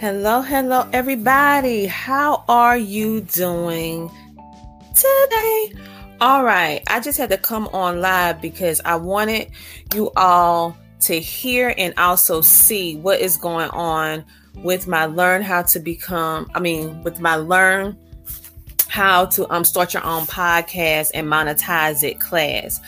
Hello, hello, everybody. How are you doing today? All right, I just had to come on live because I wanted you all to hear and also see what is going on with my learn how to become, I mean, with my learn how to um start your own podcast and monetize it class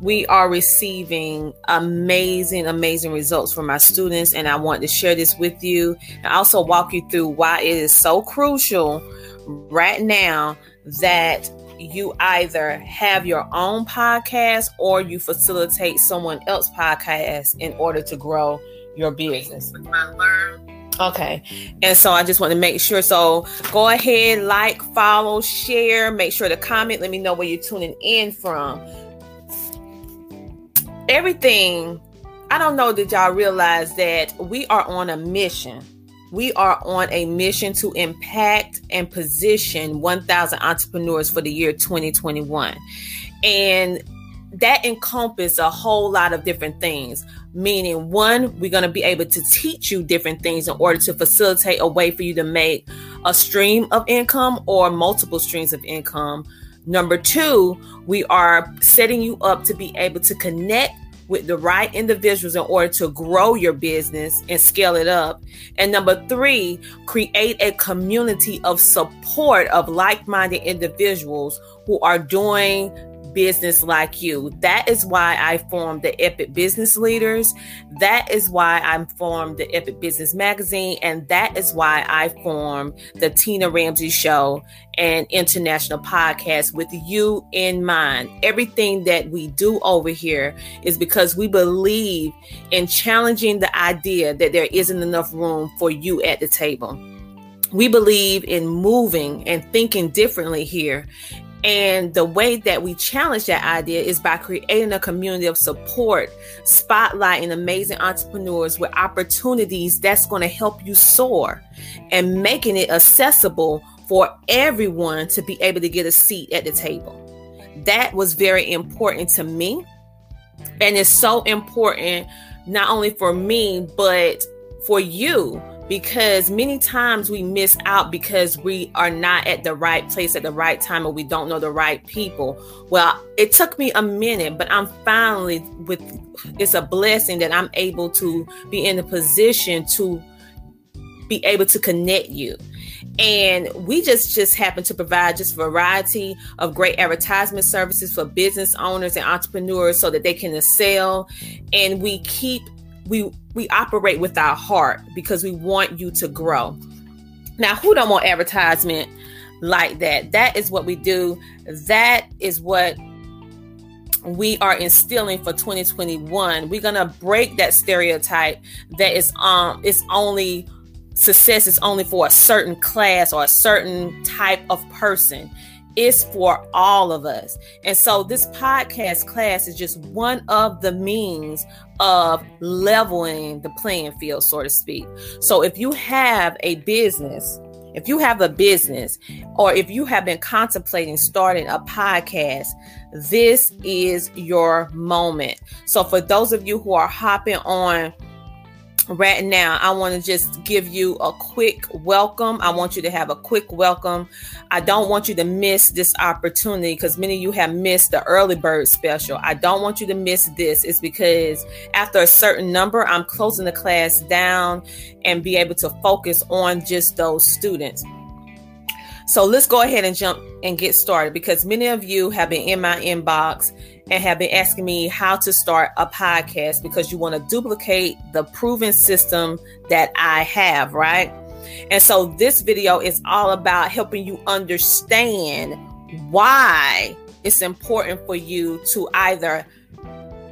we are receiving amazing, amazing results from our students. And I want to share this with you and also walk you through why it is so crucial right now that you either have your own podcast or you facilitate someone else's podcast in order to grow your business. Okay. And so I just want to make sure. So go ahead, like, follow, share, make sure to comment. Let me know where you're tuning in from everything I don't know that y'all realize that we are on a mission. We are on a mission to impact and position 1,000 entrepreneurs for the year 2021. And that encompasses a whole lot of different things. Meaning, one, we're going to be able to teach you different things in order to facilitate a way for you to make a stream of income or multiple streams of income Number two, we are setting you up to be able to connect with the right individuals in order to grow your business and scale it up. And number three, create a community of support of like minded individuals who are doing business like you. That is why I formed the Epic Business Leaders. That is why I formed the Epic Business Magazine. And that is why I formed the Tina Ramsay Show and International Podcast with you in mind. Everything that we do over here is because we believe in challenging the idea that there isn't enough room for you at the table we believe in moving and thinking differently here. And the way that we challenge that idea is by creating a community of support, spotlighting amazing entrepreneurs with opportunities that's going to help you soar and making it accessible for everyone to be able to get a seat at the table. That was very important to me. And it's so important not only for me, but for you because many times we miss out because we are not at the right place at the right time or we don't know the right people. Well, it took me a minute, but I'm finally with it's a blessing that I'm able to be in a position to be able to connect you. And we just just happen to provide just variety of great advertisement services for business owners and entrepreneurs so that they can excel. And we keep we we operate with our heart because we want you to grow. Now, who don't want advertisement like that? That is what we do. That is what we are instilling for 2021 we're gonna break that stereotype that is um it's only success is only for a certain class or a certain type of person it's for all of us and so this podcast class is just one of the means of leveling the playing field so to speak so if you have a business if you have a business or if you have been contemplating starting a podcast, this is your moment. So, for those of you who are hopping on right now, I want to just give you a quick welcome. I want you to have a quick welcome. I don't want you to miss this opportunity because many of you have missed the early bird special. I don't want you to miss this. It's because after a certain number, I'm closing the class down and be able to focus on just those students. So let's go ahead and jump and get started because many of you have been in my inbox and have been asking me how to start a podcast because you want to duplicate the proven system that I have, right? And so this video is all about helping you understand why it's important for you to either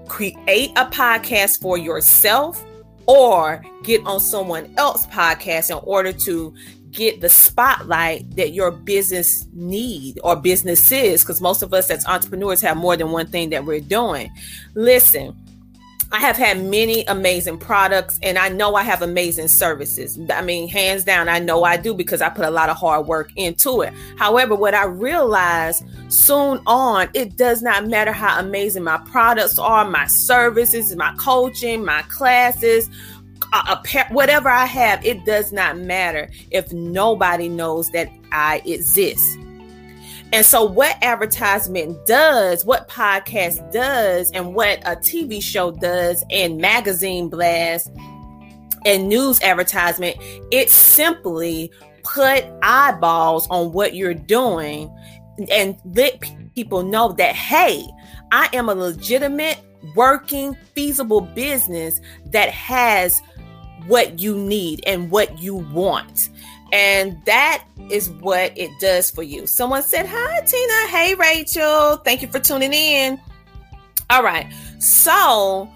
create a podcast for yourself or get on someone else's podcast in order to get the spotlight that your business need or business is because most of us as entrepreneurs have more than one thing that we're doing listen I have had many amazing products and I know I have amazing services. I mean, hands down, I know I do because I put a lot of hard work into it. However, what I realized soon on, it does not matter how amazing my products are, my services, my coaching, my classes, a, a, whatever I have, it does not matter if nobody knows that I exist. And so, what advertisement does, what podcast does, and what a TV show does, and magazine blast and news advertisement, it simply put eyeballs on what you're doing and let people know that, hey, I am a legitimate, working, feasible business that has what you need and what you want. And that is what it does for you. Someone said, Hi, Tina. Hey, Rachel. Thank you for tuning in. All right. So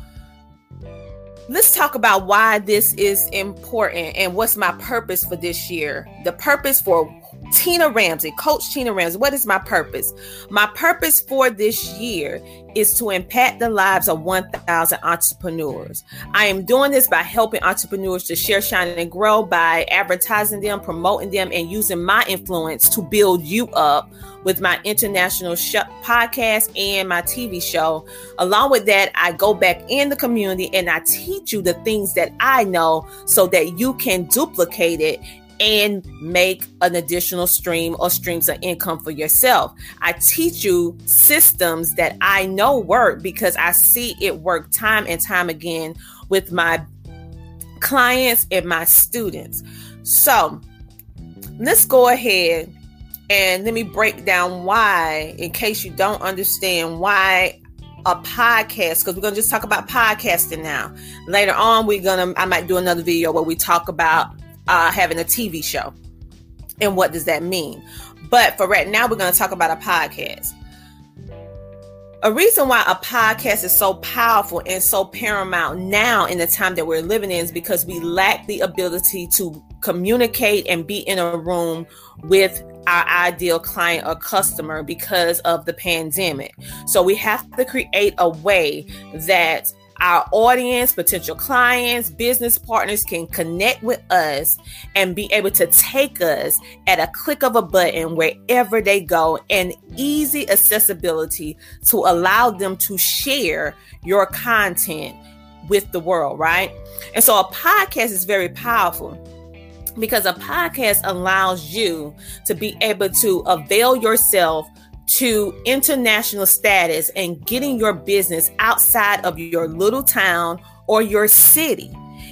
let's talk about why this is important and what's my purpose for this year. The purpose for Tina Ramsay, Coach Tina Ramsay, what is my purpose? My purpose for this year is to impact the lives of 1,000 entrepreneurs. I am doing this by helping entrepreneurs to share, shine, and grow by advertising them, promoting them, and using my influence to build you up with my international sh- podcast and my TV show. Along with that, I go back in the community and I teach you the things that I know so that you can duplicate it and make an additional stream or streams of income for yourself. I teach you systems that I know work because I see it work time and time again with my clients and my students. So let's go ahead and let me break down why, in case you don't understand why a podcast because we're gonna just talk about podcasting now. Later on, we're gonna I might do another video where we talk about uh, having a TV show. And what does that mean? But for right now, we're going to talk about a podcast. A reason why a podcast is so powerful and so paramount now in the time that we're living in is because we lack the ability to communicate and be in a room with our ideal client or customer because of the pandemic. So we have to create a way that our audience, potential clients, business partners can connect with us and be able to take us at a click of a button wherever they go and easy accessibility to allow them to share your content with the world, right? And so a podcast is very powerful because a podcast allows you to be able to avail yourself to international status and getting your business outside of your little town or your city.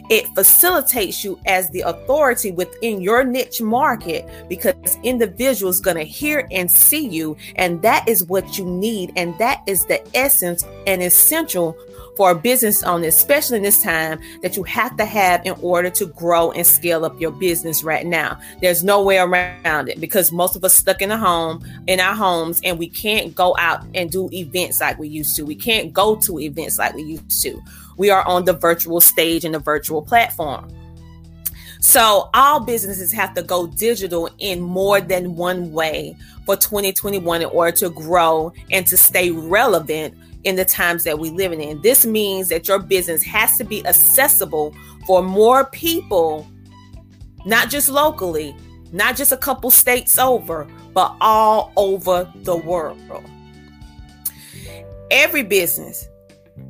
It facilitates you as the authority within your niche market because individuals going to hear and see you and that is what you need and that is the essence and essential for a business owner, especially in this time, that you have to have in order to grow and scale up your business right now. There's no way around it because most of us stuck in the home, in our homes, and we can't go out and do events like we used to. We can't go to events like we used to. We are on the virtual stage and the virtual platform. So all businesses have to go digital in more than one way for 2021 in order to grow and to stay relevant in the times that we live in. This means that your business has to be accessible for more people, not just locally, not just a couple states over, but all over the world. Every business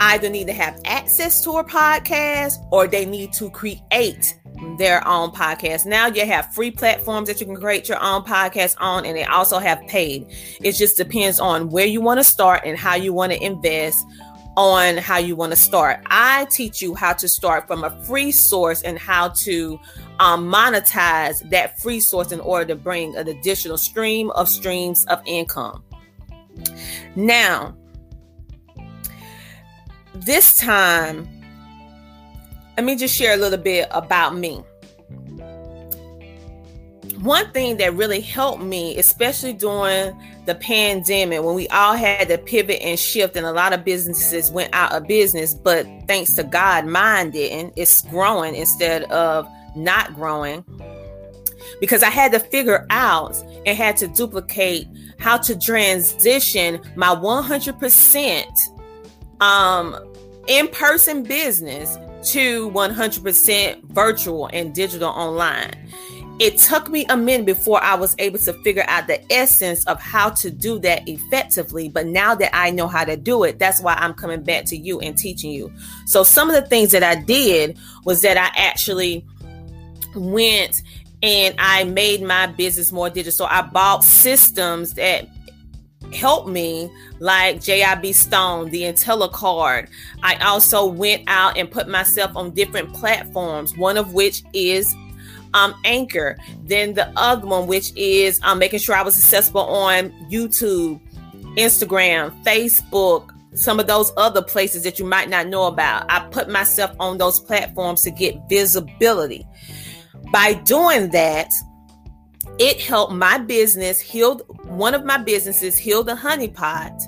either need to have access to a podcast or they need to create their own podcast. Now you have free platforms that you can create your own podcast on, and they also have paid. It just depends on where you want to start and how you want to invest on how you want to start. I teach you how to start from a free source and how to um, monetize that free source in order to bring an additional stream of streams of income. Now, this time, let me just share a little bit about me. One thing that really helped me, especially during the pandemic, when we all had to pivot and shift, and a lot of businesses went out of business, but thanks to God, mine didn't. It's growing instead of not growing because I had to figure out and had to duplicate how to transition my 100% um, in person business to 100% virtual and digital online. It took me a minute before I was able to figure out the essence of how to do that effectively. But now that I know how to do it, that's why I'm coming back to you and teaching you. So, some of the things that I did was that I actually went and I made my business more digital. So, I bought systems that helped me like JIB Stone, the IntelliCard. I also went out and put myself on different platforms, one of which is um, Anchor. Then the other one, which is um, making sure I was accessible on YouTube, Instagram, Facebook, some of those other places that you might not know about. I put myself on those platforms to get visibility. By doing that, it helped my business heal one of my businesses heal the honeypot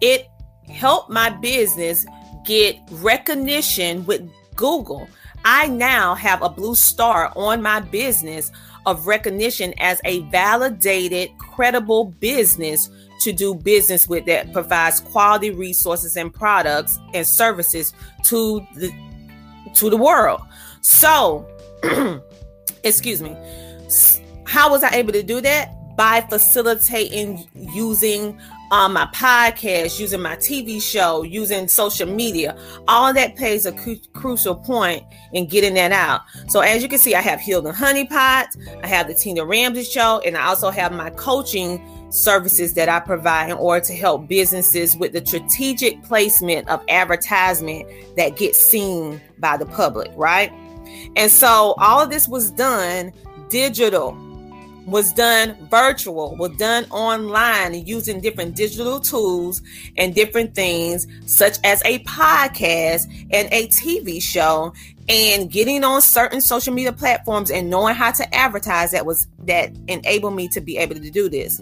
it helped my business get recognition with google. I now have a blue star on my business of recognition as a validated credible business to do business with that provides quality resources and products and services to the to the world. So excuse me how was I able to do that? By facilitating using um, my podcast, using my TV show, using social media. All that plays a cu- crucial point in getting that out. So as you can see, I have and Honeypot, I have the Tina Ramsay Show, and I also have my coaching services that I provide in order to help businesses with the strategic placement of advertisement that gets seen by the public, right? And so all of this was done digital was done virtual, was done online using different digital tools and different things, such as a podcast and a TV show, and getting on certain social media platforms and knowing how to advertise that was that enabled me to be able to do this.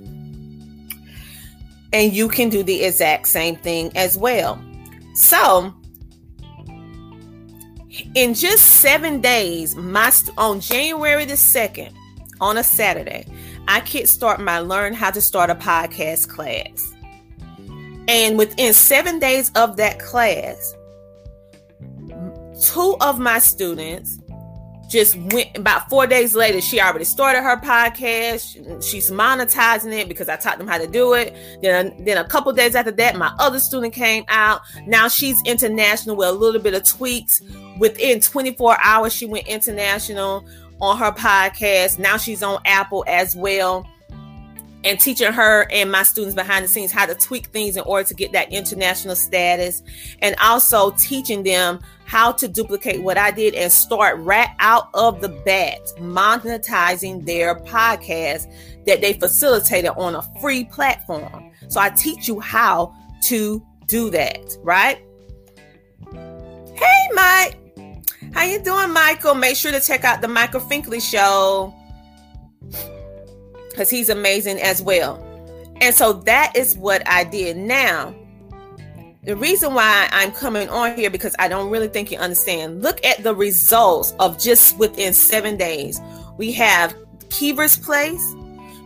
And you can do the exact same thing as well. So, in just seven days, my on January the 2nd, on a Saturday, I kickstart my Learn How to Start a Podcast class. And within seven days of that class, two of my students just went about four days later she already started her podcast. She's monetizing it because i taught them how to do it. Then then a couple days after that my other student came out. Now she's international with a little bit of tweaks. Within 24 hours she went international on her podcast. Now she's on Apple as well. And teaching her and my students behind the scenes how to tweak things in order to get that international status. And also teaching them how to duplicate what I did and start right out of the bat monetizing their podcast that they facilitated on a free platform. So I teach you how to do that, right? Hey, Mike. How you doing, Michael? Make sure to check out the Michael Finkley show because he's amazing as well. And so that is what I did. Now, the reason why I'm coming on here because I don't really think you understand. Look at the results of just within seven days. We have Kiva's Place.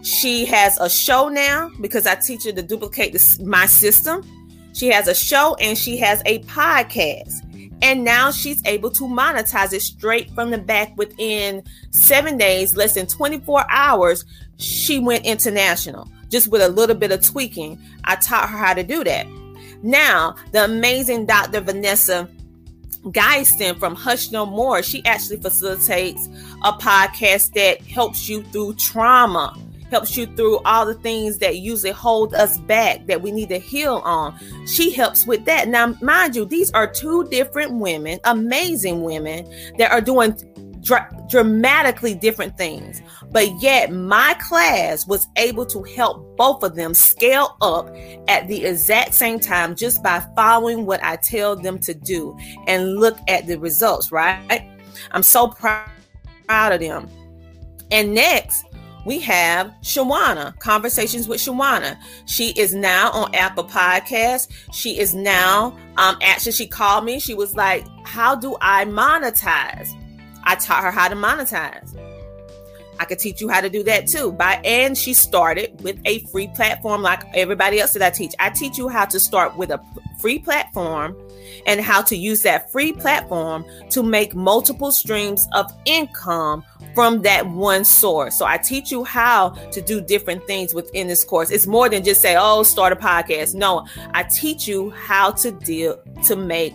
She has a show now because I teach her to duplicate this, my system. She has a show and she has a podcast. And now she's able to monetize it straight from the back within seven days, less than 24 hours. She went international just with a little bit of tweaking. I taught her how to do that. Now, the amazing Dr. Vanessa Geisten from Hush No More, she actually facilitates a podcast that helps you through trauma, helps you through all the things that usually hold us back that we need to heal on. She helps with that. Now, mind you, these are two different women, amazing women that are doing dra- dramatically different things. But yet, my class was able to help both of them scale up at the exact same time just by following what I tell them to do and look at the results, right? I'm so proud of them. And next, we have Shawana, Conversations with Shawana. She is now on Apple Podcast. She is now, um, actually, she called me. She was like, How do I monetize? I taught her how to monetize. I could teach you how to do that too. By and she started with a free platform like everybody else that I teach. I teach you how to start with a free platform and how to use that free platform to make multiple streams of income from that one source. So I teach you how to do different things within this course. It's more than just say, "Oh, start a podcast." No, I teach you how to deal to make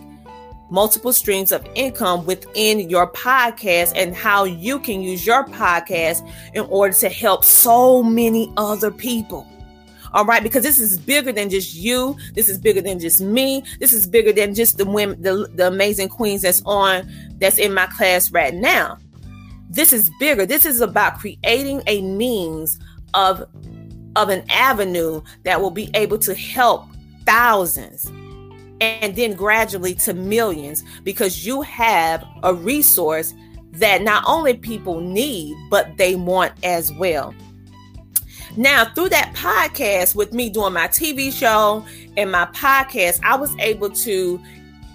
multiple streams of income within your podcast and how you can use your podcast in order to help so many other people. All right, because this is bigger than just you. This is bigger than just me. This is bigger than just the women, the, the amazing queens that's on, that's in my class right now. This is bigger. This is about creating a means of of an avenue that will be able to help thousands and then gradually to millions because you have a resource that not only people need, but they want as well. Now, through that podcast, with me doing my TV show and my podcast, I was able to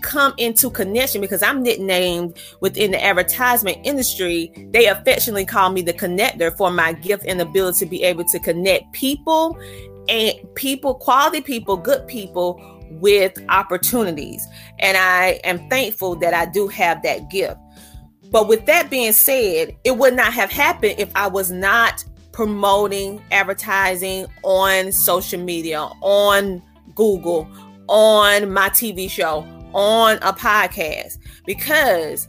come into connection because I'm nicknamed within the advertisement industry. They affectionately call me the connector for my gift and ability to be able to connect people and people, quality people, good people with opportunities. And I am thankful that I do have that gift. But with that being said, it would not have happened if I was not promoting advertising on social media, on Google, on my TV show, on a podcast, because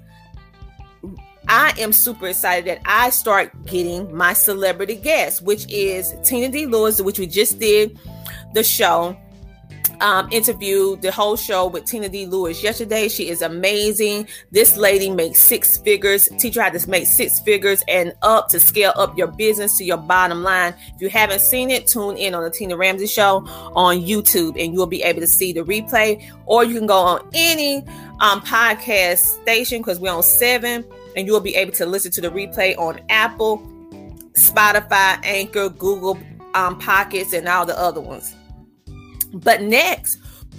I am super excited that I start getting my celebrity guests, which is Tina D. Lewis, which we just did the show um, interviewed the whole show with Tina D. Lewis yesterday. She is amazing. This lady makes six figures. Teach you how to make six figures and up to scale up your business to your bottom line. If you haven't seen it, tune in on the Tina Ramsay Show on YouTube and you'll be able to see the replay. Or you can go on any um, podcast station because we're on seven and you'll be able to listen to the replay on Apple, Spotify, Anchor, Google um, Pockets, and all the other ones. But next,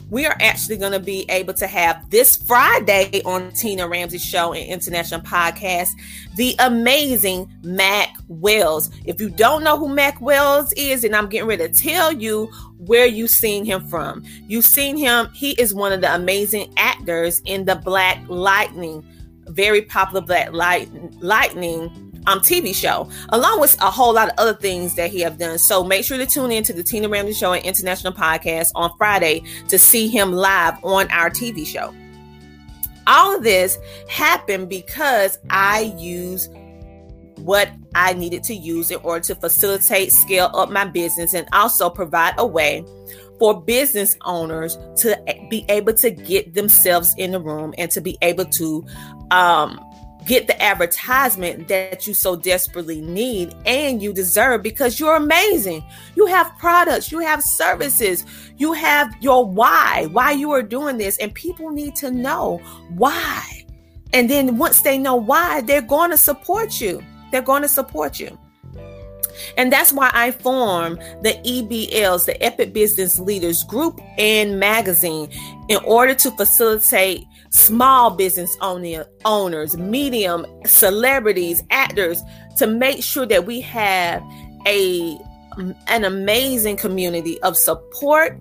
we are actually going to be able to have this Friday on Tina Ramsay Show and International Podcast the amazing Mac Wells. If you don't know who Mac Wells is, and I'm getting ready to tell you where you've seen him from. You've seen him, he is one of the amazing actors in the Black Lightning, very popular Black Light, Lightning um, TV show, along with a whole lot of other things that he have done. So make sure to tune in to the Tina Ramsay Show and International Podcast on Friday to see him live on our TV show. All of this happened because I use what I needed to use in order to facilitate, scale up my business, and also provide a way for business owners to be able to get themselves in the room and to be able to um, get the advertisement that you so desperately need and you deserve because you're amazing. You have products, you have services, you have your why, why you are doing this, and people need to know why. And then once they know why, they're going to support you. They're going to support you. And that's why I formed the EBLs, the Epic Business Leaders Group and Magazine, in order to facilitate small business owner, owners, medium celebrities, actors, to make sure that we have a an amazing community of support,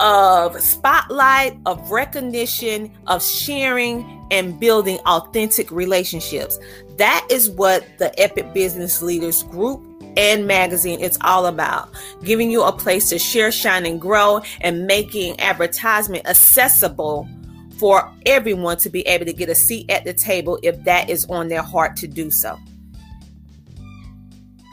of spotlight, of recognition, of sharing and building authentic relationships. That is what the Epic Business Leaders Group and magazine it's all about giving you a place to share shine and grow and making advertisement accessible for everyone to be able to get a seat at the table if that is on their heart to do so.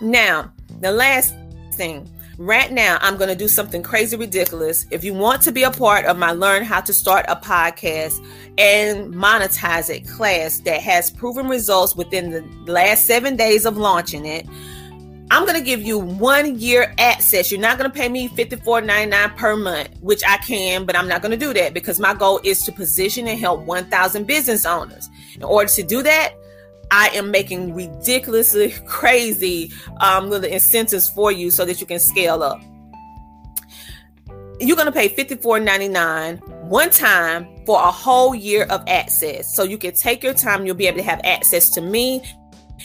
Now the last thing right now i'm going to do something crazy ridiculous. If you want to be a part of my learn how to start a podcast and monetize it class that has proven results within the last seven days of launching it I'm to give you one year access. You're not to pay me $54.99 per month, which I can, but I'm not to do that because my goal is to position and help 1,000 business owners. In order to do that, I am making ridiculously crazy um, little incentives for you so that you can scale up. You're to pay $54.99 one time for a whole year of access. So you can take your time, you'll be able to have access to me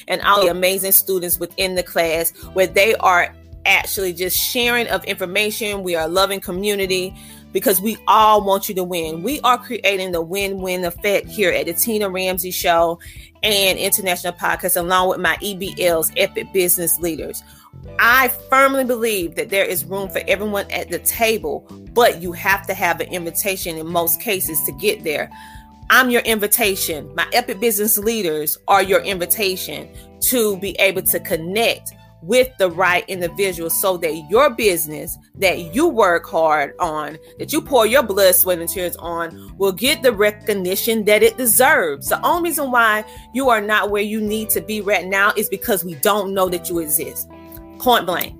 and all the amazing students within the class where they are actually just sharing of information. We are loving community because we all want you to win. We are creating the win-win effect here at the Tina Ramsay Show and International Podcast, along with my EBLs, Epic Business Leaders. I firmly believe that there is room for everyone at the table, but you have to have an invitation in most cases to get there. I'm your invitation. My epic business leaders are your invitation to be able to connect with the right individuals so that your business that you work hard on, that you pour your blood, sweat, and tears on, will get the recognition that it deserves. The only reason why you are not where you need to be right now is because we don't know that you exist. Point blank.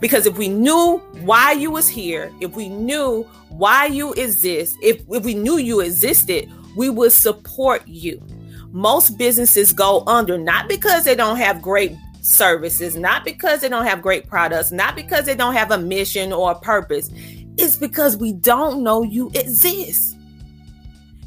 Because if we knew why you was here, if we knew why you exist, if, if we knew you existed, we will support you. Most businesses go under not because they don't have great services, not because they don't have great products, not because they don't have a mission or a purpose. It's because we don't know you exist.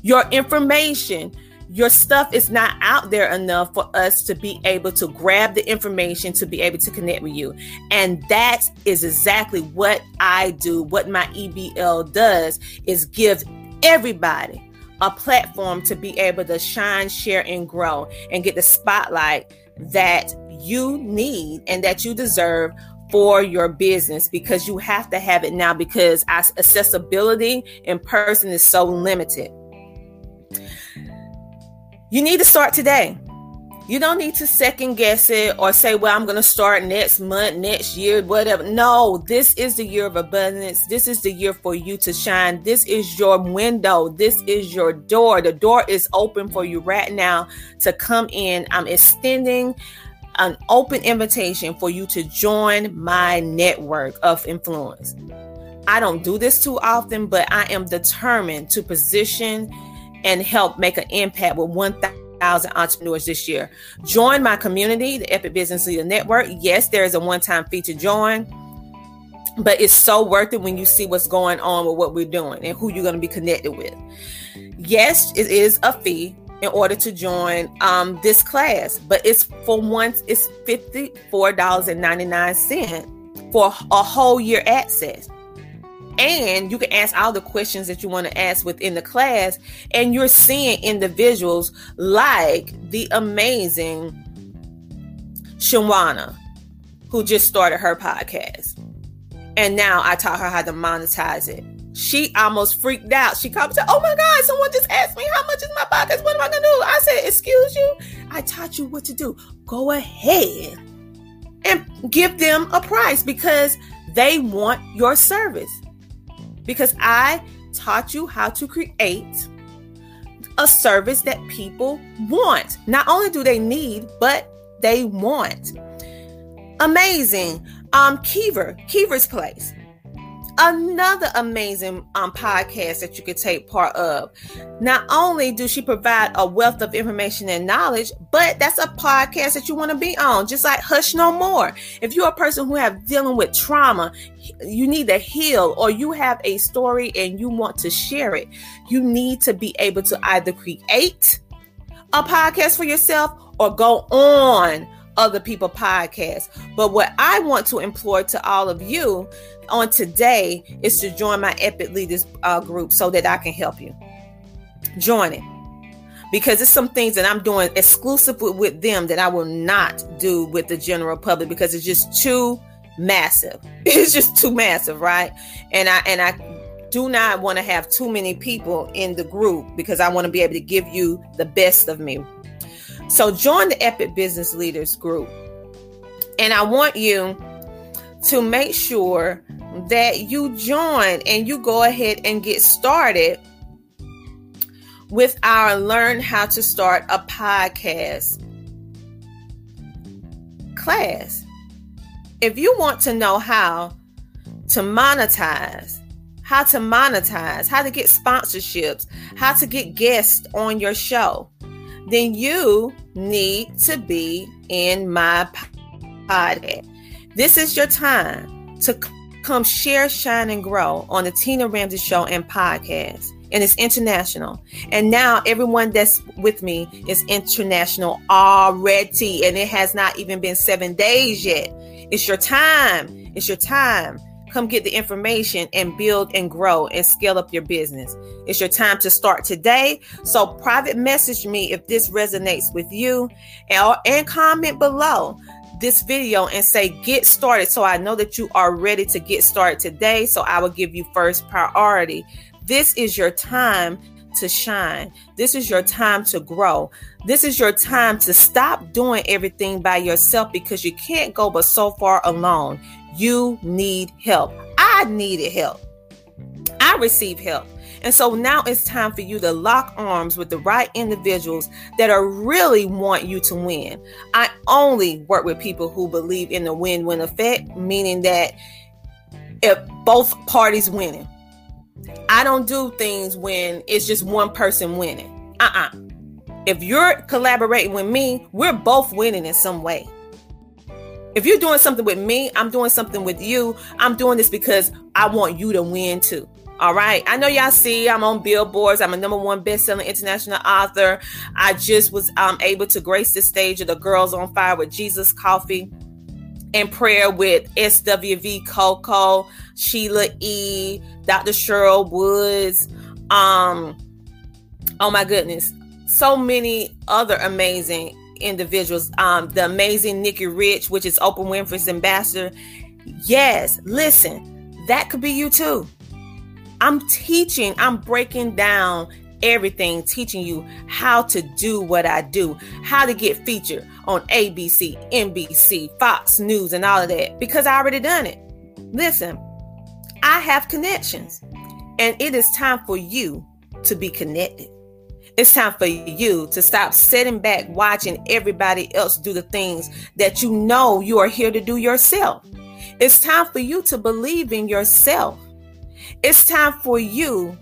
Your information, your stuff is not out there enough for us to be able to grab the information to be able to connect with you. And that is exactly what I do. What my EBL does is give everybody a platform to be able to shine, share, and grow and get the spotlight that you need and that you deserve for your business because you have to have it now because accessibility in person is so limited. You need to start today. You don't need to second guess it or say, well, I'm going to start next month, next year, whatever. No, this is the year of abundance. This is the year for you to shine. This is your window. This is your door. The door is open for you right now to come in. I'm extending an open invitation for you to join my network of influence. I don't do this too often, but I am determined to position and help make an impact with 1,000 thousand entrepreneurs this year. Join my community, the Epic Business Leader Network. Yes, there is a one-time fee to join, but it's so worth it when you see what's going on with what we're doing and who you're going to be connected with. Yes, it is a fee in order to join um, this class, but it's for once it's fifty-four dollars and ninety-nine cent for a whole year access and you can ask all the questions that you want to ask within the class and you're seeing individuals like the amazing Shawana who just started her podcast and now I taught her how to monetize it she almost freaked out. She called and said, Oh my God, someone just asked me how much is my podcast. What am I gonna do? I said, Excuse you. I taught you what to do. Go ahead and give them a price because they want your service because I taught you how to create a service that people want. Not only do they need, but they want. Amazing. Um, Kiever, Kiever's Place another amazing um, podcast that you could take part of. Not only do she provide a wealth of information and knowledge, but that's a podcast that you want to be on, just like Hush No More. If you're a person who have dealing with trauma, you need to heal, or you have a story and you want to share it, you need to be able to either create a podcast for yourself or go on other people podcasts. But what I want to implore to all of you on today is to join my Epic Leaders uh, group so that I can help you. Join it because it's some things that I'm doing exclusive with them that I will not do with the general public because it's just too massive. It's just too massive, right? And I and I do not want to have too many people in the group because I want to be able to give you the best of me. So join the Epic Business Leaders group. And I want you to make sure that you join and you go ahead and get started with our Learn How to Start a Podcast class. If you want to know how to monetize, how to monetize, how to get sponsorships, how to get guests on your show, then you need to be in my podcast. This is your time to come share, shine, and grow on the Tina Ramsay Show and podcast. And it's international. And now everyone that's with me is international already. And it has not even been seven days yet. It's your time. It's your time. Come get the information and build and grow and scale up your business. It's your time to start today. So private message me if this resonates with you and, and comment below this video and say get started so I know that you are ready to get started today. So I will give you first priority. This is your time to shine. This is your time to grow. This is your time to stop doing everything by yourself because you can't go but so far alone. You need help. I needed help. I received help. And so now it's time for you to lock arms with the right individuals that are really want you to win. I only work with people who believe in the win-win effect, meaning that if both parties winning. I don't do things when it's just one person winning. Uh-uh. If you're collaborating with me, we're both winning in some way. If you're doing something with me, I'm doing something with you. I'm doing this because I want you to win too. All right. I know y'all see I'm on billboards. I'm a number one best-selling international author. I just was um, able to grace the stage of the Girls on Fire with Jesus Coffee and prayer with SWV Coco, Sheila E, Dr. Cheryl Woods. Um, oh my goodness. So many other amazing individuals. Um, the amazing Nikki Rich, which is Oprah Winfrey's ambassador. Yes, listen, that could be you too. I'm teaching, I'm breaking down everything, teaching you how to do what I do, how to get featured on ABC, NBC, Fox News, and all of that because I already done it. Listen, I have connections, and it is time for you to be connected. It's time for you to stop sitting back watching everybody else do the things that you know you are here to do yourself. It's time for you to believe in yourself. It's time for you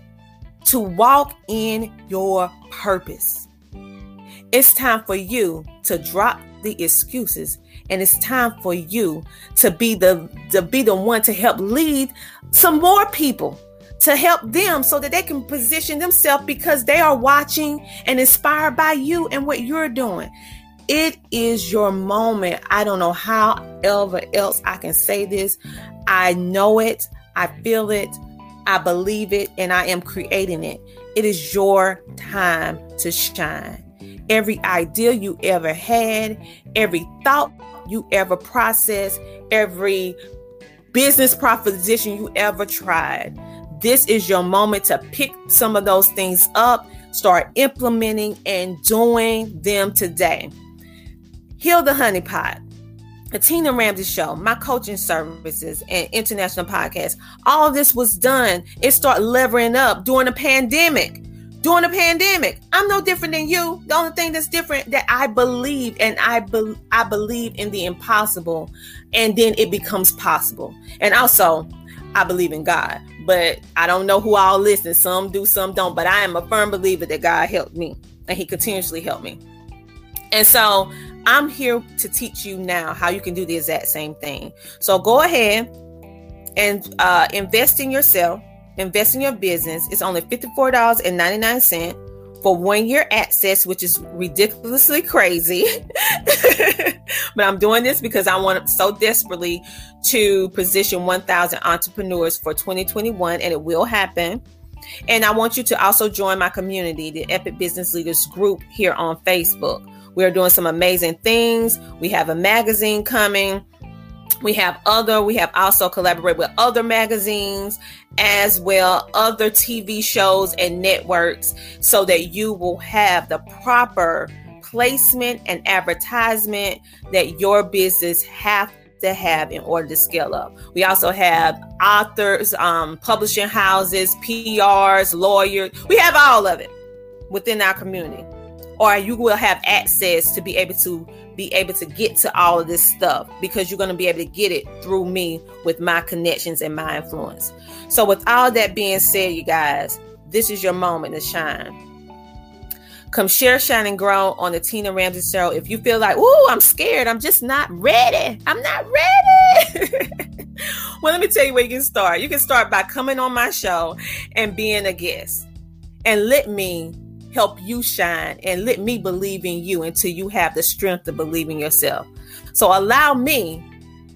to walk in your purpose. It's time for you to drop the excuses and it's time for you to be the to be the one to help lead some more people to help them so that they can position themselves because they are watching and inspired by you and what you're doing. It is your moment. I don't know how ever else I can say this. I know it. I feel it. I believe it and I am creating it. It is your time to shine. Every idea you ever had, every thought you ever processed, every business proposition you ever tried, this is your moment to pick some of those things up, start implementing and doing them today. Heal the honeypot. The Tina Ramsay Show, my coaching services, and international podcast. All this was done. It started levering up during the pandemic. during the pandemic. I'm no different than you. The only thing that's different that I believe and I be- I believe in the impossible and then it becomes possible. And also, I believe in God, but I don't know who all listen. Some do, some don't, but I am a firm believer that God helped me and he continuously helped me. And so, I'm here to teach you now how you can do the exact same thing. So go ahead and uh, invest in yourself invest in your business. It's only $54.99 for one year access, which is ridiculously crazy. but I'm doing this because I want so desperately to position 1,000 entrepreneurs for 2021, and it will happen. And I want you to also join my community, the Epic Business Leaders group here on Facebook. We are doing some amazing things. We have a magazine coming we have other we have also collaborated with other magazines as well other tv shows and networks so that you will have the proper placement and advertisement that your business have to have in order to scale up. We also have authors, um, publishing houses, PRs, lawyers. We have all of it within our community. Or you will have access to be able to be able to get to all of this stuff because you're going to be able to get it through me with my connections and my influence. So, with all that being said, you guys, this is your moment to shine. Come share, shine, and grow on the Tina Ramsay Show. If you feel like, oh, I'm scared, I'm just not ready. I'm not ready. well, let me tell you where you can start. You can start by coming on my show and being a guest. And let me help you shine and let me believe in you until you have the strength to believe in yourself. So allow me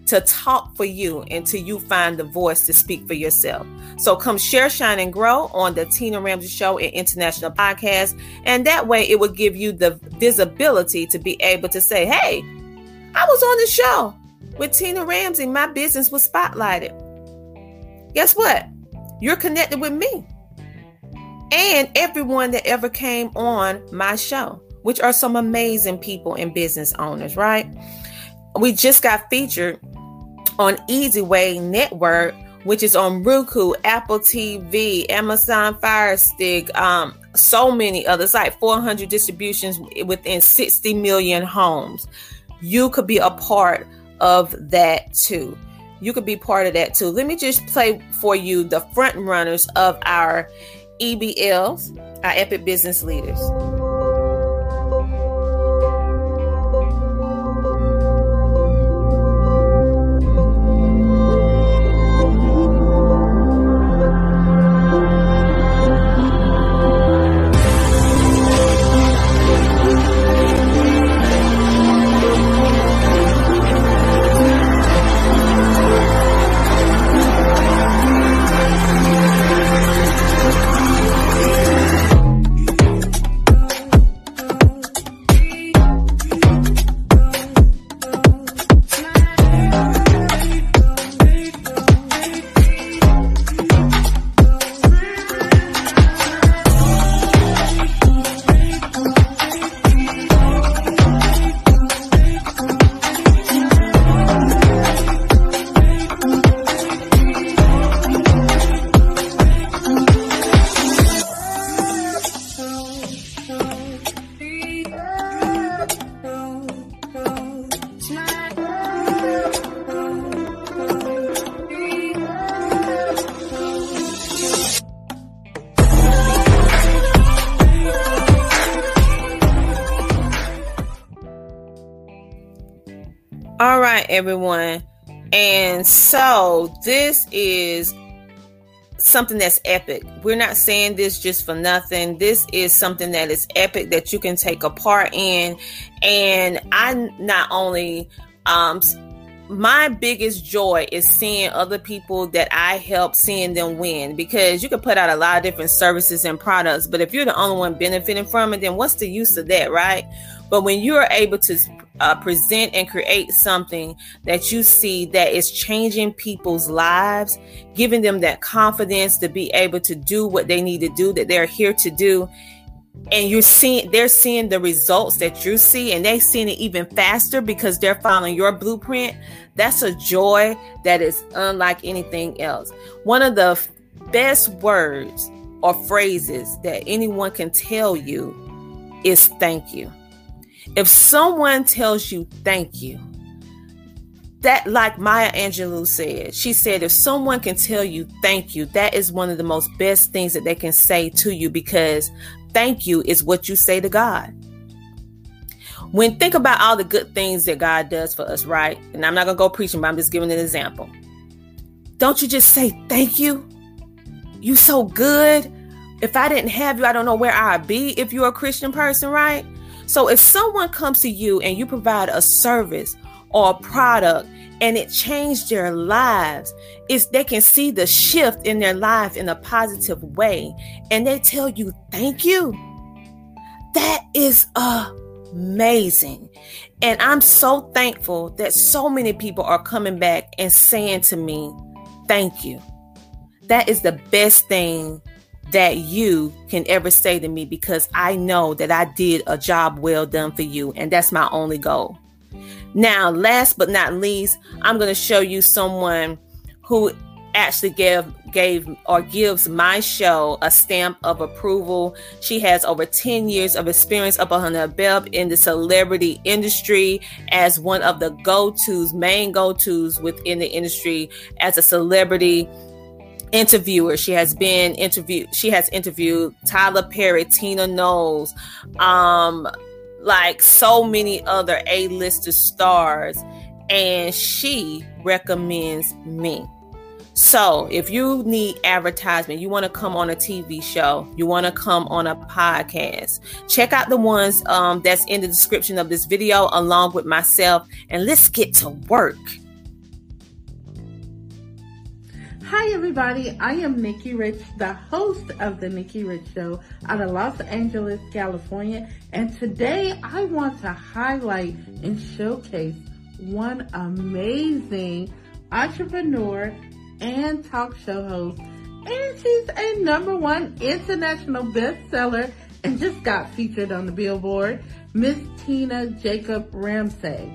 to talk for you until you find the voice to speak for yourself. So come share, shine, and grow on the Tina Ramsay Show and International Podcast. And that way it will give you the visibility to be able to say, hey, I was on the show with Tina Ramsay. My business was spotlighted. Guess what? You're connected with me and everyone that ever came on my show, which are some amazing people and business owners, right? We just got featured on Easy Way Network, which is on Roku, Apple TV, Amazon Fire Stick, um, so many others, like 400 distributions within 60 million homes. You could be a part of that too. You could be part of that too. Let me just play for you the front runners of our EBLs, our Epic Business Leaders. Everyone. And so this is something that's epic. We're not saying this just for nothing. This is something that is epic that you can take a part in. And I not only um my biggest joy is seeing other people that I help seeing them win because you can put out a lot of different services and products, but if you're the only one benefiting from it, then what's the use of that, right? But when you're able to uh, present and create something that you see that is changing people's lives, giving them that confidence to be able to do what they need to do, that they're here to do, and you're seeing they're seeing the results that you see, and they're seeing it even faster because they're following your blueprint. That's a joy that is unlike anything else. One of the best words or phrases that anyone can tell you is thank you. If someone tells you thank you, that like Maya Angelou said, she said if someone can tell you thank you, that is one of the most best things that they can say to you because thank you is what you say to God. When think about all the good things that God does for us, right? And I'm not gonna go preaching, but I'm just giving an example. Don't you just say thank you? You so good. If I didn't have you, I don't know where I'd be if you're a Christian person, right? So if someone comes to you and you provide a service or a product and it changed their lives, is they can see the shift in their life in a positive way and they tell you thank you. That is amazing. And I'm so thankful that so many people are coming back and saying to me, thank you. That is the best thing that you can ever say to me because I know that I did a job well done for you, and that's my only goal. Now, last but not least, I'm going to show you someone who actually gave gave or gives my show a stamp of approval. She has over 10 years of experience up on her belt in the celebrity industry as one of the go-tos, main go-tos within the industry as a celebrity interviewer. She has been interviewed. She has interviewed Tyler Perry, Tina Knowles, um, like so many other A-lister stars, and she recommends me. So, if you need advertisement, you want to come on a TV show, you want to come on a podcast, check out the ones um, that's in the description of this video along with myself, and let's get to work. Hi, everybody. I am Nikki Rich, the host of The Nikki Rich Show out of Los Angeles, California. And today I want to highlight and showcase one amazing entrepreneur and talk show host. And she's a number one international bestseller and just got featured on the Billboard, Miss Tina Jacob Ramsay.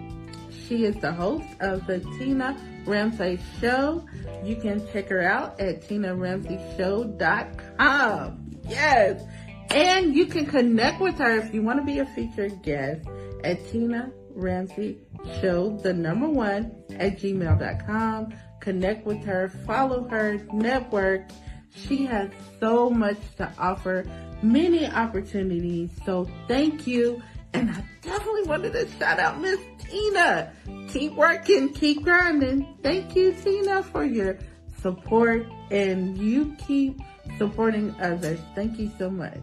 She is the host of the Tina Ramsay Show. You can check her out at tinaramsayshow.com. Yes. And you can connect with her if you want to be a featured guest at Tina Ramsay Show, the number one at gmail.com. Connect with her, follow her, network. She has so much to offer, many opportunities. So thank you. And I definitely wanted to shout out Miss Tina. Keep working, keep grinding. Thank you, Tina, for your support and you keep supporting others. Thank you so much.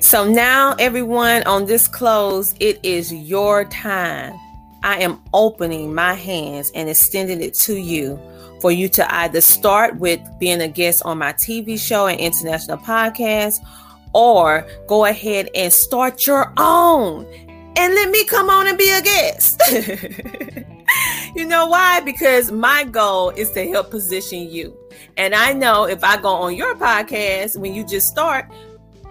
So now, everyone, on this close, it is your time. I am opening my hands and extending it to you for you to either start with being a guest on my TV show and international podcast or go ahead and start your own and let me come on and be a guest. you know why? Because my goal is to help position you. And I know if I go on your podcast when you just start,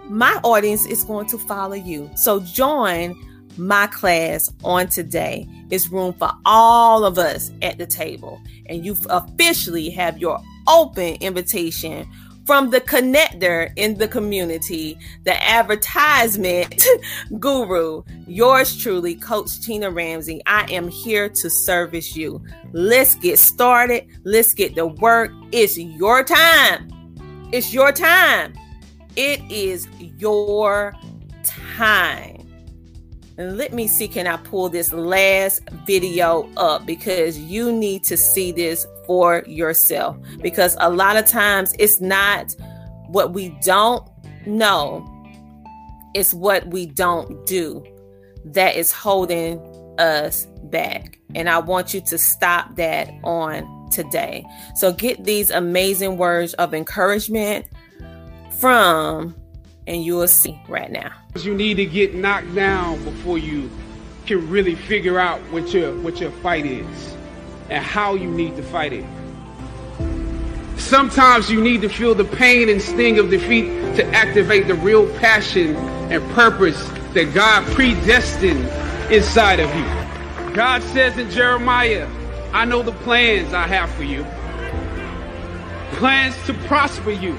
my audience is going to follow you. So join my class on today. It's room for all of us at the table. And you officially have your open invitation from the connector in the community, the advertisement guru, yours truly, Coach Tina Ramsay. I am here to service you. Let's get started. Let's get to work. It's your time. It's your time. It is your time. And let me see, can I pull this last video up because you need to see this for yourself. Because a lot of times it's not what we don't know, it's what we don't do that is holding us back. And I want you to stop that on today. So get these amazing words of encouragement from and you will see right now. You need to get knocked down before you can really figure out what your what your fight is and how you need to fight it. Sometimes you need to feel the pain and sting of defeat to activate the real passion and purpose that God predestined inside of you. God says in Jeremiah, I know the plans I have for you plans to prosper you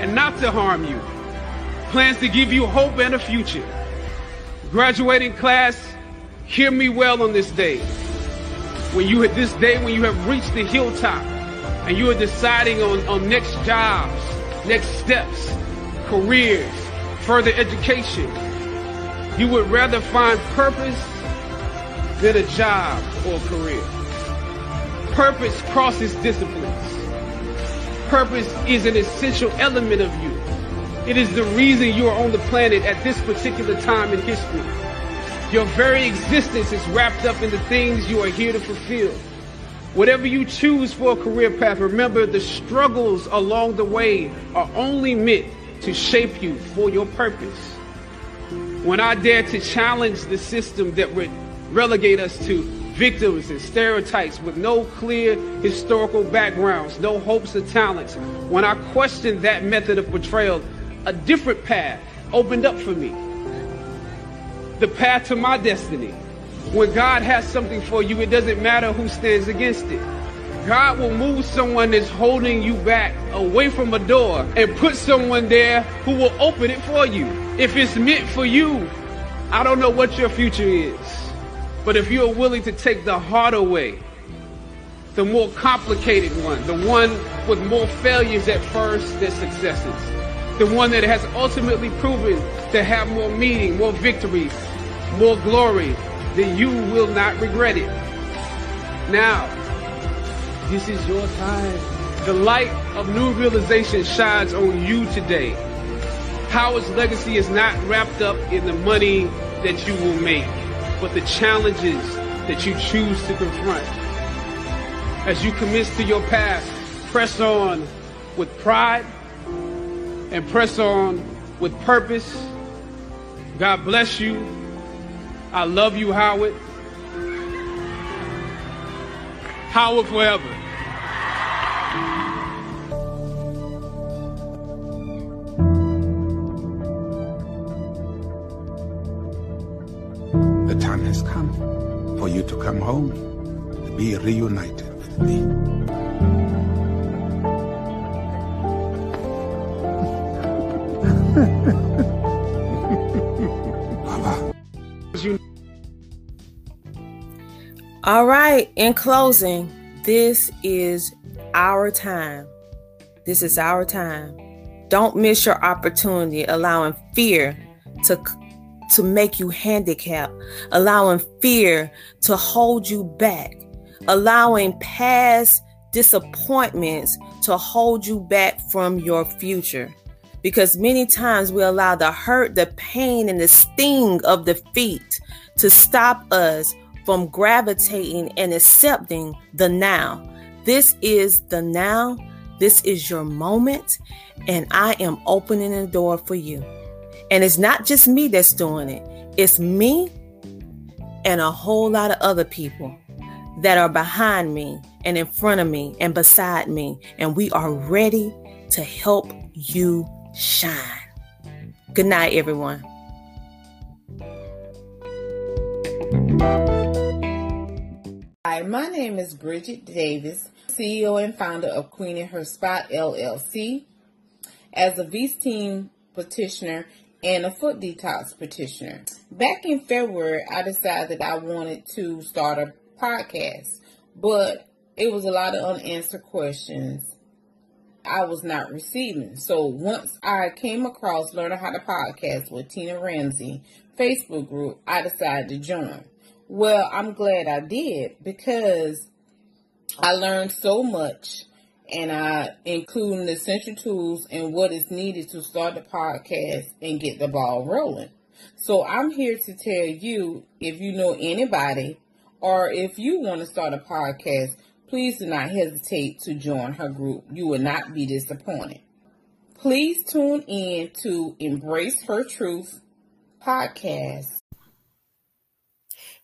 and not to harm you, plans to give you hope and a future. Graduating class, hear me well on this day. When you at this day, when you have reached the hilltop and you are deciding on, on next jobs, next steps, careers, further education, you would rather find purpose than a job or career. Purpose crosses disciplines. Purpose is an essential element of you. It is the reason you are on the planet at this particular time in history. Your very existence is wrapped up in the things you are here to fulfill. Whatever you choose for a career path, remember the struggles along the way are only meant to shape you for your purpose. When I dare to challenge the system that would relegate us to victims and stereotypes with no clear historical backgrounds, no hopes or talents. When I questioned that method of portrayal, a different path opened up for me. The path to my destiny. When God has something for you, it doesn't matter who stands against it. God will move someone that's holding you back away from a door and put someone there who will open it for you. If it's meant for you, I don't know what your future is. But if you're willing to take the harder way, the more complicated one, the one with more failures at first than successes, the one that has ultimately proven to have more meaning, more victory, more glory, then you will not regret it. Now, this is your time. The light of new realization shines on you today. Howard's legacy is not wrapped up in the money that you will make but the challenges that you choose to confront. As you commit to your path, press on with pride and press on with purpose. God bless you. I love you, Howard. Howard forever. The time has come for you to come home, to be reunited with me. All right, in closing, this is our time. This is our time. Don't miss your opportunity allowing fear to to make you handicapped, allowing fear to hold you back, allowing past disappointments to hold you back from your future. Because many times we allow the hurt, the pain, and the sting of defeat to stop us from gravitating and accepting the now. This is the now. This is your moment. And I am opening the door for you. And it's not just me that's doing it, it's me and a whole lot of other people that are behind me and in front of me and beside me. And we are ready to help you shine. Good night, everyone. Hi, my name is Bridget Davis, CEO and founder of Queen in Her Spot LLC. As a V Team petitioner and a foot detox petitioner. Back in February, I decided that I wanted to start a podcast, but it was a lot of unanswered questions I was not receiving. So once I came across Learning How to Podcast with Tina Ramsay Facebook group, I decided to join. Well, I'm glad I did because I learned so much and I including the essential tools and what is needed to start the podcast and get the ball rolling. So I'm here to tell you if you know anybody or if you want to start a podcast, please do not hesitate to join her group. You will not be disappointed. Please tune in to Embrace Her Truth podcast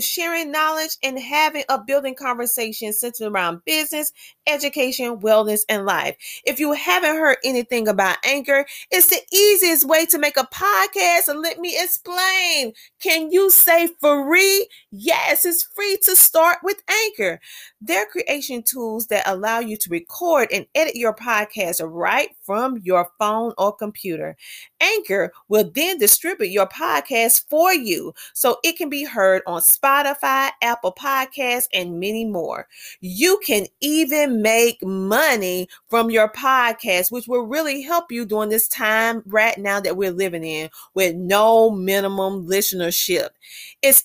sharing knowledge and having a building conversation centered around business, education, wellness, and life. If you haven't heard anything about Anchor, it's the easiest way to make a podcast. And let me explain. Can you say free? Yes, it's free to start with Anchor. Their creation tools that allow you to record and edit your podcast right from your phone or computer. Anchor will then distribute your podcast for you so it can be heard on Spotify, Apple Podcasts, and many more. You can even make money from your podcast, which will really help you during this time right now that we're living in with no minimum listenership. It's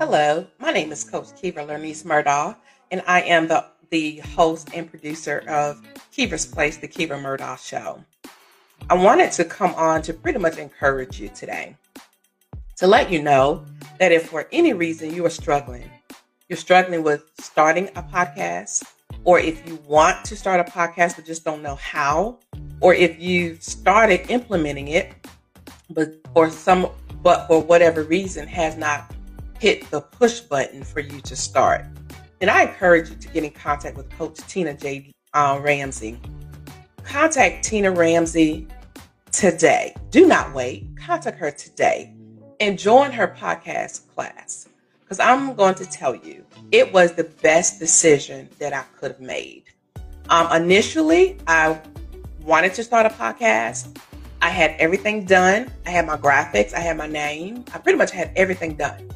Hello, my name is Coach Kiva Lernice Murdaugh, and I am the, the host and producer of Kiva's Place, the Kiva Murdaugh Show. I wanted to come on to pretty much encourage you today to let you know that if for any reason you are struggling, you're struggling with starting a podcast, or if you want to start a podcast but just don't know how, or if you've started implementing it, but for some but for whatever reason has not hit the push button for you to start. And I encourage you to get in contact with Coach Tina J. Uh, Ramsay. Contact Tina Ramsay today. Do not wait. Contact her today and join her podcast class. Because I'm going to tell you, it was the best decision that I could have made. Um, initially, I wanted to start a podcast. I had everything done. I had my graphics, I had my name. I pretty much had everything done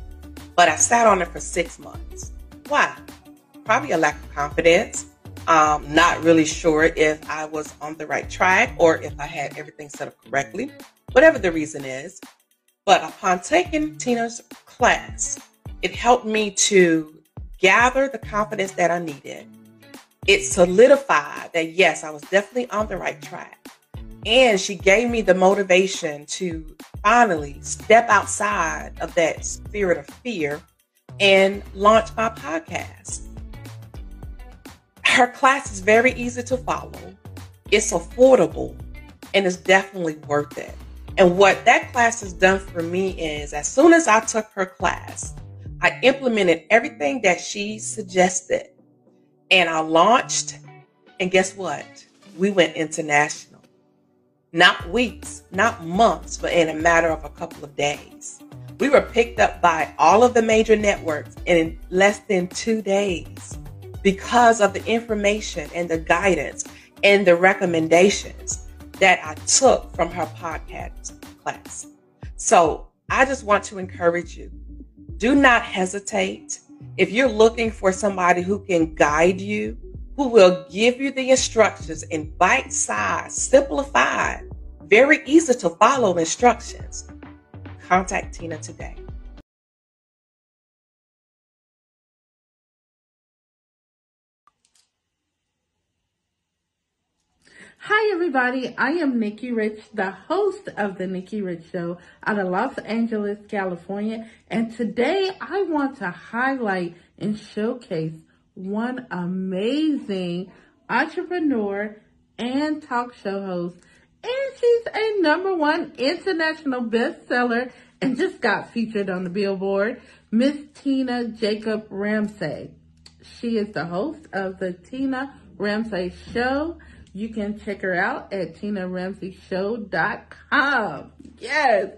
but I sat on it for six months. Why? Probably a lack of confidence. Um, not really sure if I was on the right track or if I had everything set up correctly, whatever the reason is. But upon taking Tina's class, it helped me to gather the confidence that I needed. It solidified that yes, I was definitely on the right track. And she gave me the motivation to finally step outside of that spirit of fear and launch my podcast. Her class is very easy to follow, it's affordable, and it's definitely worth it. And what that class has done for me is as soon as I took her class, I implemented everything that she suggested and I launched. And guess what? We went international not weeks, not months, but in a matter of a couple of days. We were picked up by all of the major networks in less than two days because of the information and the guidance and the recommendations that I took from her podcast class. So I just want to encourage you do not hesitate. If you're looking for somebody who can guide you, who will give you the instructions in bite size, simplified, very easy to follow instructions. Contact Tina today. Hi, everybody. I am Nikki Rich, the host of The Nikki Rich Show out of Los Angeles, California. And today I want to highlight and showcase one amazing entrepreneur and talk show host. And she's a number one international bestseller and just got featured on the Billboard, Miss Tina Jacob Ramsay. She is the host of the Tina Ramsay Show. You can check her out at tinaramsayshow.com. Yes.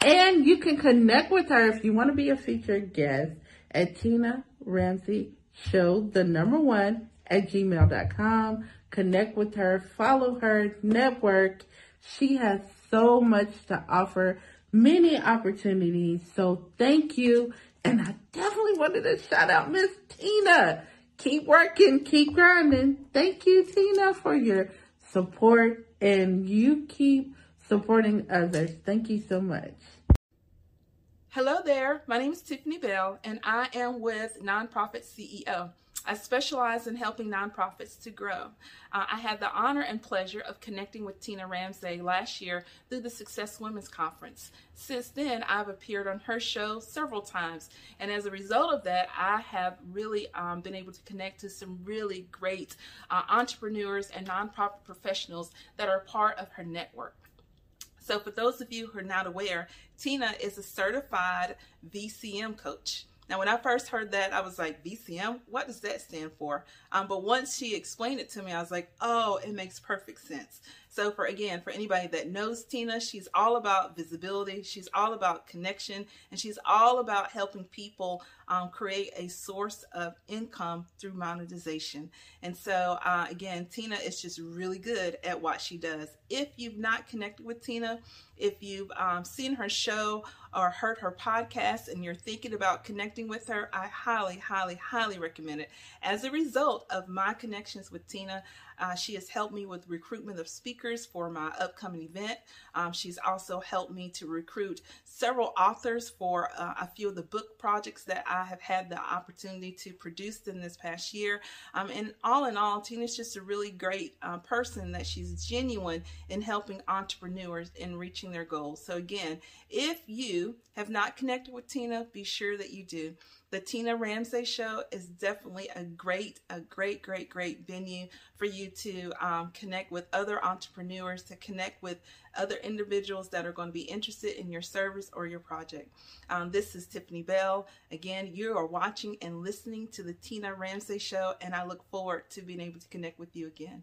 And you can connect with her if you want to be a featured guest at Tina Ramsay show, the number one, at gmail.com. Connect with her, follow her, network. She has so much to offer, many opportunities. So thank you. And I definitely wanted to shout out Miss Tina. Keep working, keep grinding. Thank you, Tina, for your support and you keep supporting others. Thank you so much. Hello there. My name is Tiffany Bell, and I am with Nonprofit CEO. I specialize in helping nonprofits to grow. Uh, I had the honor and pleasure of connecting with Tina Ramsay last year through the Success Women's Conference. Since then, I've appeared on her show several times, and as a result of that, I have really um, been able to connect to some really great uh, entrepreneurs and nonprofit professionals that are part of her network. So, for those of you who are not aware, Tina is a certified VCM coach. Now, when I first heard that, I was like, VCM, what does that stand for? Um, but once she explained it to me, I was like, oh, it makes perfect sense. So for again, for anybody that knows Tina, she's all about visibility. She's all about connection and she's all about helping people um, create a source of income through monetization. And so uh, again, Tina is just really good at what she does. If you've not connected with Tina, if you've um, seen her show or heard her podcast and you're thinking about connecting with her, I highly, highly, highly recommend it. As a result of my connections with Tina, uh, she has helped me with recruitment of speakers for my upcoming event. Um, she's also helped me to recruit several authors for uh, a few of the book projects that I have had the opportunity to produce in this past year. Um, and all in all, Tina's just a really great uh, person that she's genuine in helping entrepreneurs in reaching their goals. So again, if you have not connected with Tina, be sure that you do the Tina Ramsay Show is definitely a great, a great, great, great venue for you to um, connect with other entrepreneurs, to connect with other individuals that are going to be interested in your service or your project. Um, this is Tiffany Bell. Again, you are watching and listening to the Tina Ramsay Show, and I look forward to being able to connect with you again.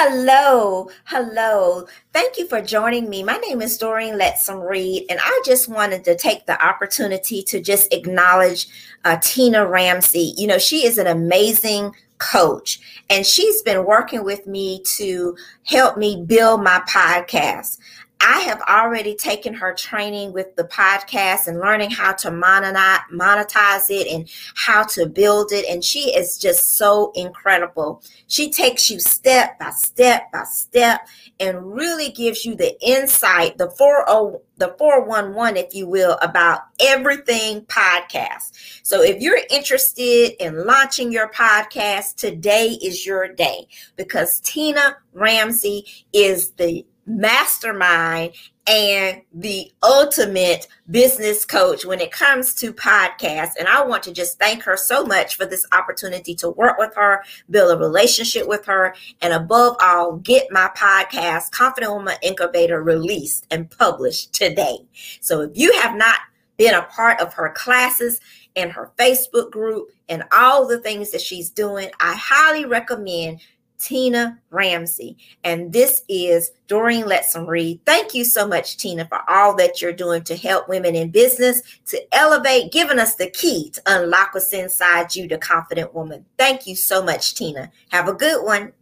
Hello, hello. Thank you for joining me. My name is Doreen Letson Reed, and I just wanted to take the opportunity to just acknowledge uh, Tina Ramsay. You know, she is an amazing coach, and she's been working with me to help me build my podcast. I have already taken her training with the podcast and learning how to monetize it and how to build it. And she is just so incredible. She takes you step by step by step and really gives you the insight, the 40, the 411, if you will, about everything podcast. So if you're interested in launching your podcast, today is your day because Tina Ramsay is the mastermind and the ultimate business coach when it comes to podcasts. And I want to just thank her so much for this opportunity to work with her, build a relationship with her, and above all, get my podcast, Confident Woman Incubator, released and published today. So if you have not been a part of her classes and her Facebook group and all the things that she's doing, I highly recommend Tina Ramsay. And this is Doreen Letson Reed. Thank you so much, Tina, for all that you're doing to help women in business, to elevate, giving us the key to unlock what's inside you, the confident woman. Thank you so much, Tina. Have a good one.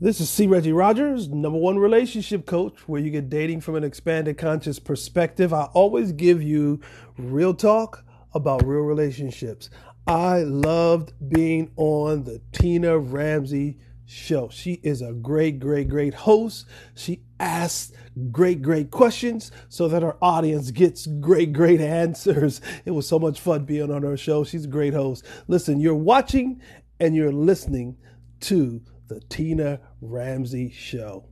This is C. Reggie Rogers, number one relationship coach, where you get dating from an expanded conscious perspective. I always give you real talk about real relationships. I loved being on the Tina Ramsay show. She is a great, great, great host. She asks great, great questions so that our audience gets great, great answers. It was so much fun being on her show. She's a great host. Listen, you're watching and you're listening to the Tina Ramsay Show.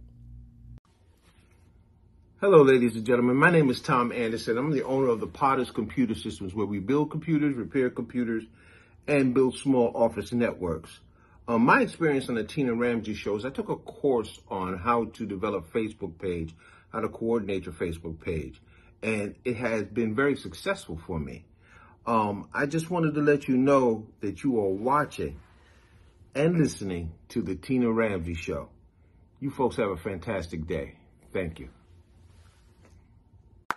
Hello, ladies and gentlemen. My name is Tom Anderson. I'm the owner of the Potter's Computer Systems, where we build computers, repair computers, and build small office networks. Um, my experience on the Tina Ramsay show is I took a course on how to develop Facebook page, how to coordinate your Facebook page, and it has been very successful for me. Um, I just wanted to let you know that you are watching and listening to the Tina Ramsay Show. You folks have a fantastic day. Thank you.